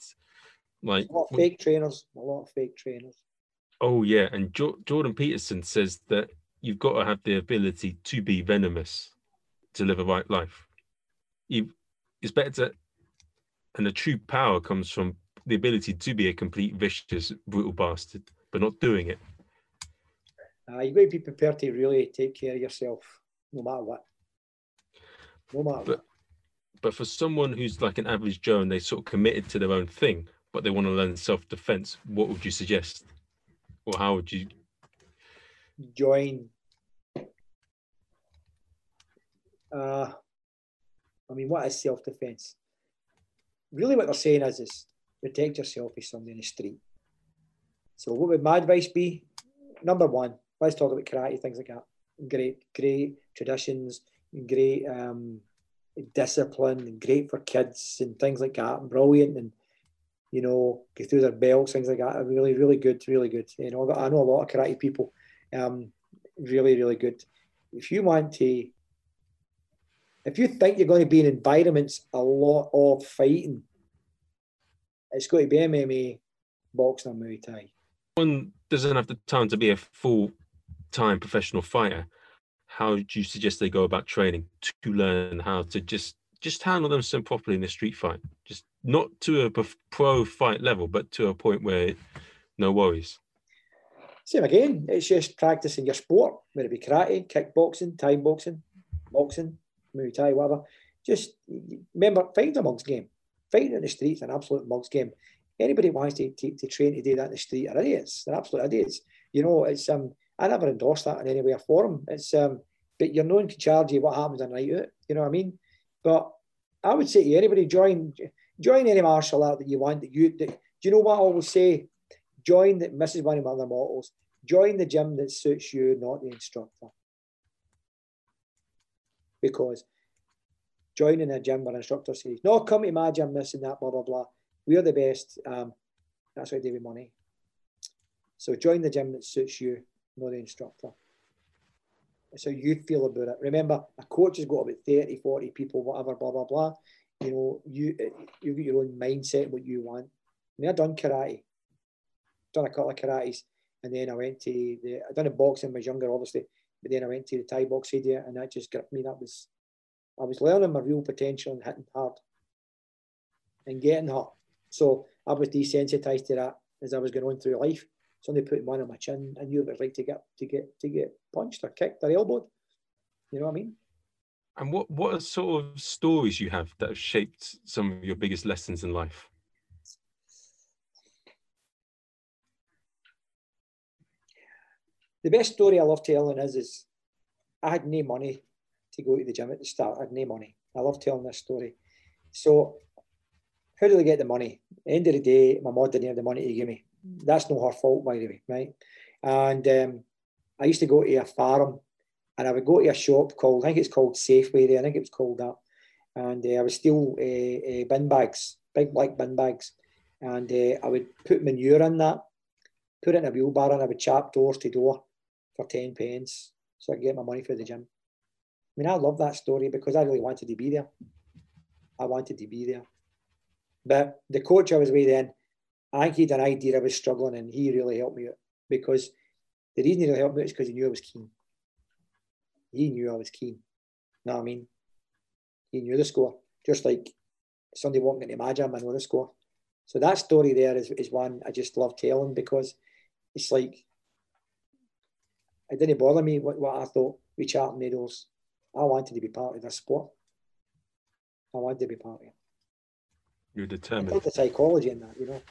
like a lot of fake trainers. A lot of fake trainers. Oh yeah, and jo- Jordan Peterson says that you've got to have the ability to be venomous to live a right life. You, it's better to, and the true power comes from the ability to be a complete vicious, brutal bastard, but not doing it. Uh, you've got to be prepared to really take care of yourself, no matter what. No matter But- what. But for someone who's like an average Joe and they sort of committed to their own thing, but they want to learn self-defense, what would you suggest, or how would you? Join. Uh, I mean, what is self defense? Really, what they're saying is, is protect yourself if somebody in the street. So, what would my advice be? Number one, let's talk about karate, things like that. Great, great traditions, great um, discipline, great for kids and things like that, brilliant and you know, go through their belts, things like that. Really, really good, really good. You know, I know a lot of karate people. Um, really, really good. If you want to, if you think you're going to be in environments a lot of fighting, it's going to be MMA, boxing, and Muay Thai. One doesn't have the time to be a full-time professional fighter. How do you suggest they go about training to learn how to just just handle themselves properly in a street fight? Just not to a pro fight level, but to a point where no worries. Same again, it's just practicing your sport, whether it be karate, kickboxing, Thai boxing, boxing, Muay Thai, whatever. Just remember, fighting's a mug's game. Fighting in the streets an absolute monk's game. Anybody wants to, to, to train to do that in the street are idiots. They're absolute idiots. You know, it's um I never endorse that in any way or form. It's um but you're known to charge you what happens on night out. You know what I mean? But I would say to anybody join join any martial art that you want that you that, do you know what I always say? Join that is one of my other mottos. Join the gym that suits you, not the instructor. Because joining a gym where an instructor says, No, come to my gym, this and that, blah blah blah. We're the best. Um, that's why they with money. So join the gym that suits you, not the instructor. That's how you feel about it. Remember, a coach has got about 30, 40 people, whatever, blah, blah, blah. You know, you you've got your own mindset, what you want. I mean, I've done karate, done a couple of karates, and then I went to the, I done a boxing when I was younger, obviously, but then I went to the Thai box idea, and that just got me, that was, I was learning my real potential and hitting hard and getting hurt. So I was desensitized to that as I was going on through life. Somebody put one on my chin, I knew it was like to get to get to get punched or kicked or elbowed. You know what I mean? And what what are sort of stories you have that have shaped some of your biggest lessons in life? The best story I love telling is is I had no money to go to the gym at the start. I had no money. I love telling this story. So how do I get the money? end of the day, my mother didn't have the money to give me. That's not her fault, by the way, right? And um, I used to go to a farm and I would go to a shop called, I think it's called Safeway there, I think it was called that. And uh, I would steal uh, uh, bin bags, big black bin bags. And uh, I would put manure in that, put it in a wheelbarrow and I would chap doors to door for 10 pence so I could get my money for the gym. I mean, I love that story because I really wanted to be there. I wanted to be there. But the coach I was with then, I had an idea I was struggling and he really helped me out because the reason he really helped me is because he knew I was keen. He knew I was keen. You know what I mean? He knew the score. Just like somebody walking into my gym, I know the score. So that story there is, is one I just love telling because it's like it didn't bother me what, what I thought with Charlton Meadows. I wanted to be part of this sport. I wanted to be part of it. You're determined. I the psychology in that, you know.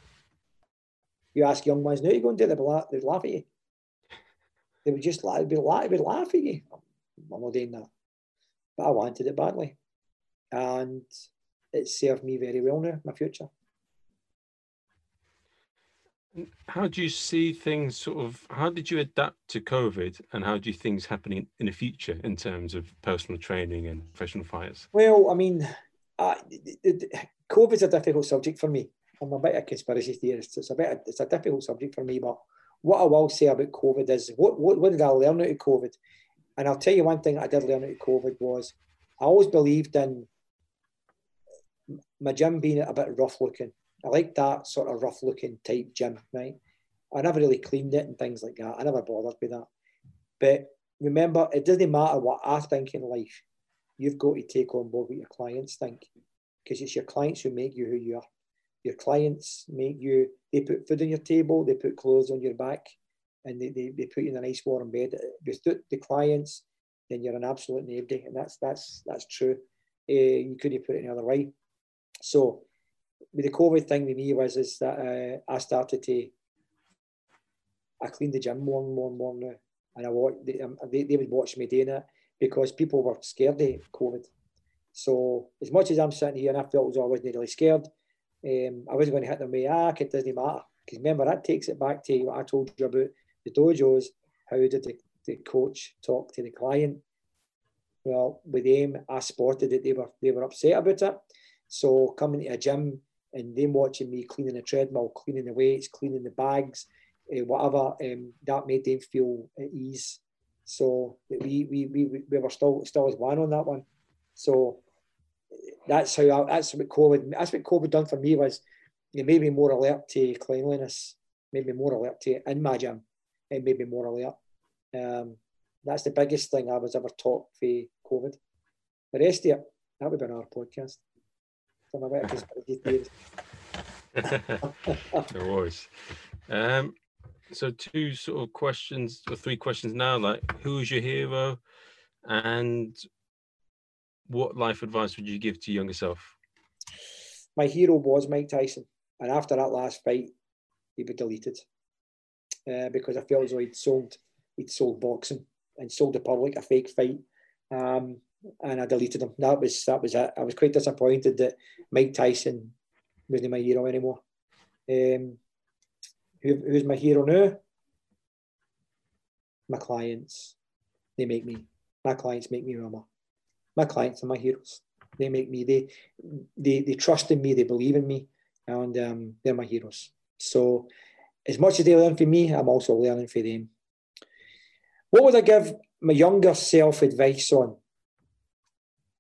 You ask young ones now, you go and do it, they'd laugh, they'd laugh at you. They would just laugh, they'd, laugh, they'd laugh at you. I'm not doing that. But I wanted it badly. And it served me very well now, my future. How do you see things sort of, how did you adapt to COVID and how do you things happening in the future in terms of personal training and professional fighters? Well, I mean, uh, COVID's a difficult subject for me. I'm a bit of a conspiracy theorist. It's a bit. It's a difficult subject for me. But what I will say about COVID is, what, what, what did I learn out of COVID? And I'll tell you one thing I did learn out of COVID was I always believed in my gym being a bit rough looking. I like that sort of rough looking type gym, right? I never really cleaned it and things like that. I never bothered with that. But remember, it doesn't matter what I think in life. You've got to take on board what your clients think because it's your clients who make you who you are. Your clients make you, they put food on your table, they put clothes on your back, and they, they, they put you in a nice warm bed. Without the clients, then you're an absolute nobody, and that's that's that's true. Uh, you couldn't put it any other way. So, with the COVID thing with me was is that uh, I started to, I cleaned the gym more and more and more now, and I watch, they, um, they, they would watch me doing it because people were scared of COVID. So as much as I'm sitting here and I felt as I wasn't really scared, um, I wasn't going to hit them with, ah, it doesn't matter. Because remember, that takes it back to what I told you about the dojos. How did the, the coach talk to the client? Well, with them, I spotted that they were they were upset about it. So coming to a gym and them watching me cleaning the treadmill, cleaning the weights, cleaning the bags, uh, whatever, um, that made them feel at ease. So we we, we, we were still still as one on that one. So that's how I, that's what COVID that's what COVID done for me was it made me more alert to cleanliness, made me more alert to it in my gym. It made me more alert. Um, that's the biggest thing I was ever taught for COVID. The rest of it, that would be our podcast. From bit no. Um, so two sort of questions or three questions now, like who is your hero and what life advice would you give to younger self? my hero was Mike Tyson, and after that last fight, he was deleted uh, because I felt as though he'd sold he'd sold boxing and sold the public a fake fight, um, and I deleted him. That was that was it. I was quite disappointed that Mike Tyson wasn't my hero anymore. Um, who, who's my hero now? My clients. They make me. My clients make me rummer. My clients are my heroes. They make me. They they they trust in me. They believe in me, and um, they're my heroes. So, as much as they learn from me, I'm also learning from them. What would I give my younger self advice on?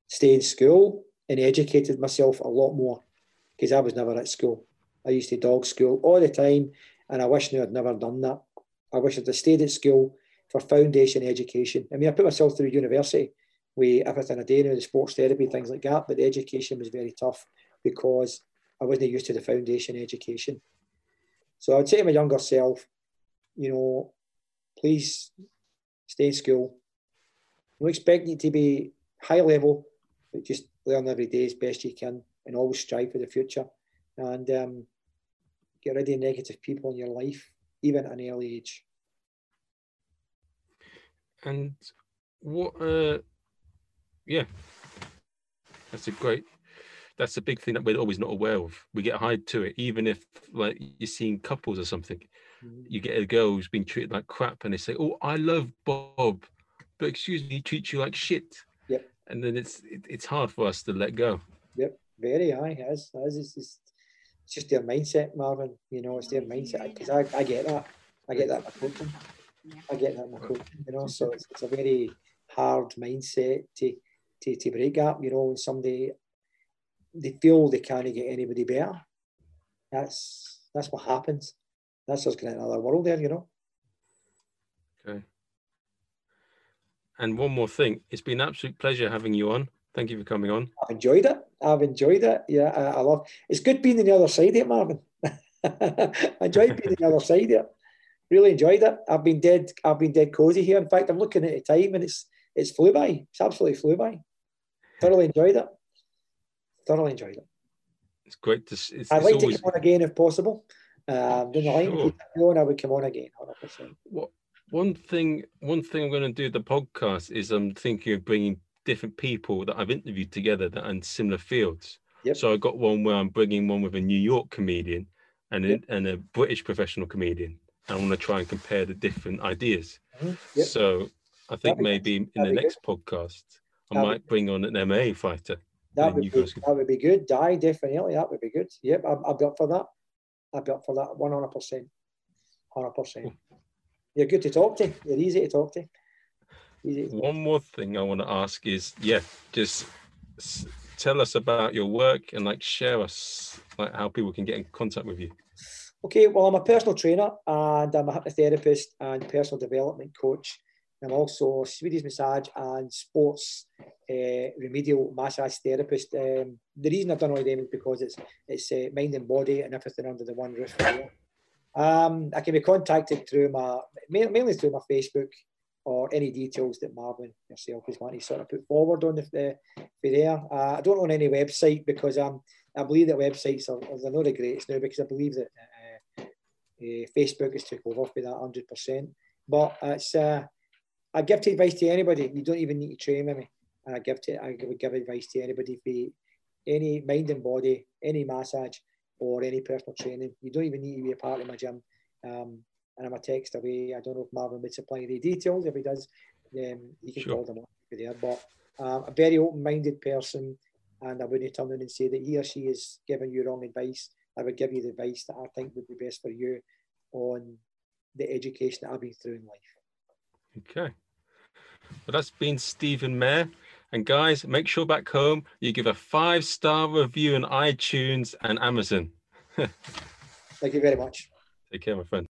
Stay in school and educated myself a lot more because I was never at school. I used to dog school all the time, and I wish now I'd never done that. I wish I'd have stayed at school for foundation education. I mean, I put myself through university with everything I did, know, the sports therapy, things like that, but the education was very tough because I wasn't used to the foundation education. So I'd say to my younger self, you know, please stay in school. Not expecting you to be high level, but just learn every day as best you can and always strive for the future. And um, get rid of negative people in your life, even at an early age. And what, uh, yeah, that's a great, that's a big thing that we're always not aware of. We get hide to it, even if like you're seeing couples or something. Mm-hmm. You get a girl who's been treated like crap, and they say, "Oh, I love Bob, but excuse me, he treats you like shit." Yep. And then it's it, it's hard for us to let go. Yep, very high. As as it's just, it's just their mindset, Marvin. You know, it's their mindset because I, I get that. I get that in coaching. I get that in my coaching. You know, so it's, it's a very hard mindset to to, to break up. You know, when somebody they feel they can't get anybody better. That's that's what happens. That's just kind of another world there, you know. Okay. And one more thing, it's been an absolute pleasure having you on. Thank you for coming on. I've enjoyed it. I've enjoyed it. Yeah, I, I love. It's good being on the other side of it, Marvin. I enjoyed being on the other side of it. Really enjoyed it. I've been dead. I've been dead cozy here. In fact, I'm looking at the time and it's it's flew by. It's absolutely flew by. Thoroughly enjoyed it thoroughly enjoyed it. It's great to. See. It's, I'd like always... to come on again if possible. Um, the line sure. going, I would come on again. 100%. What one thing? One thing I'm going to do the podcast is I'm thinking of bringing different people that I've interviewed together that are in similar fields. Yep. So I got one where I'm bringing one with a New York comedian and a, yep. and a British professional comedian. And I want to try and compare the different ideas. Mm-hmm. Yep. So I think maybe in the next good. podcast I That'd might bring on an MMA fighter. That would, be, that would be good. Die, definitely. That would be good. Yep, i I'll be up for that. Be up for that 100%. 100%. You're good to talk to. You're easy to talk to. Easy to One more thing I want to ask is, yeah, just tell us about your work and like share us like how people can get in contact with you. Okay, well, I'm a personal trainer and I'm a hypnotherapist and personal development coach. I'm also a Swedish massage and sports uh, remedial massage therapist. Um, the reason I've done all of them is because it's it's uh, mind and body and everything under the one roof. Um, I can be contacted through my mainly through my Facebook or any details that Marvin yourself is wanting to sort of put forward on the, the there. Uh, I don't own any website because um, I believe that websites are, are not the greatest now because I believe that uh, uh, Facebook has took over for that hundred percent. But it's uh, I give advice to anybody. You don't even need to train with me. And I give to I would give advice to anybody for any mind and body, any massage, or any personal training. You don't even need to be a part of my gym. Um, and I'm a text away. I don't know if Marvin would supply the details. If he does, then you can sure. call them up there. But um, a very open-minded person, and I wouldn't turn in and say that he or she is giving you wrong advice. I would give you the advice that I think would be best for you on the education that I've been through in life. Okay. Well, that's been Stephen Mair. And guys, make sure back home you give a five star review on iTunes and Amazon. Thank you very much. Take care, my friend.